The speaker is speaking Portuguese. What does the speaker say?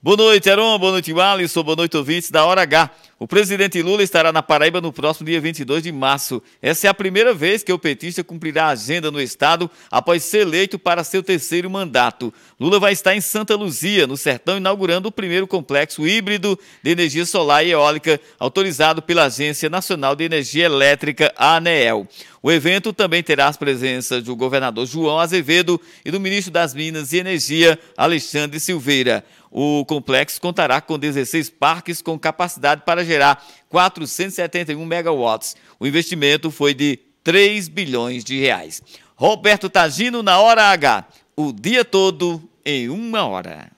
Boa noite, Heron. Boa noite, Alisson. Boa noite, ouvintes da Hora H. O presidente Lula estará na Paraíba no próximo dia 22 de março. Essa é a primeira vez que o petista cumprirá a agenda no estado após ser eleito para seu terceiro mandato. Lula vai estar em Santa Luzia, no sertão, inaugurando o primeiro complexo híbrido de energia solar e eólica autorizado pela Agência Nacional de Energia Elétrica, ANEEL. O evento também terá as presenças do governador João Azevedo e do ministro das Minas e Energia, Alexandre Silveira. O complexo contará com 16 parques com capacidade para gerar 471 megawatts. O investimento foi de 3 bilhões de reais. Roberto Tagino na Hora H. O dia todo em uma hora.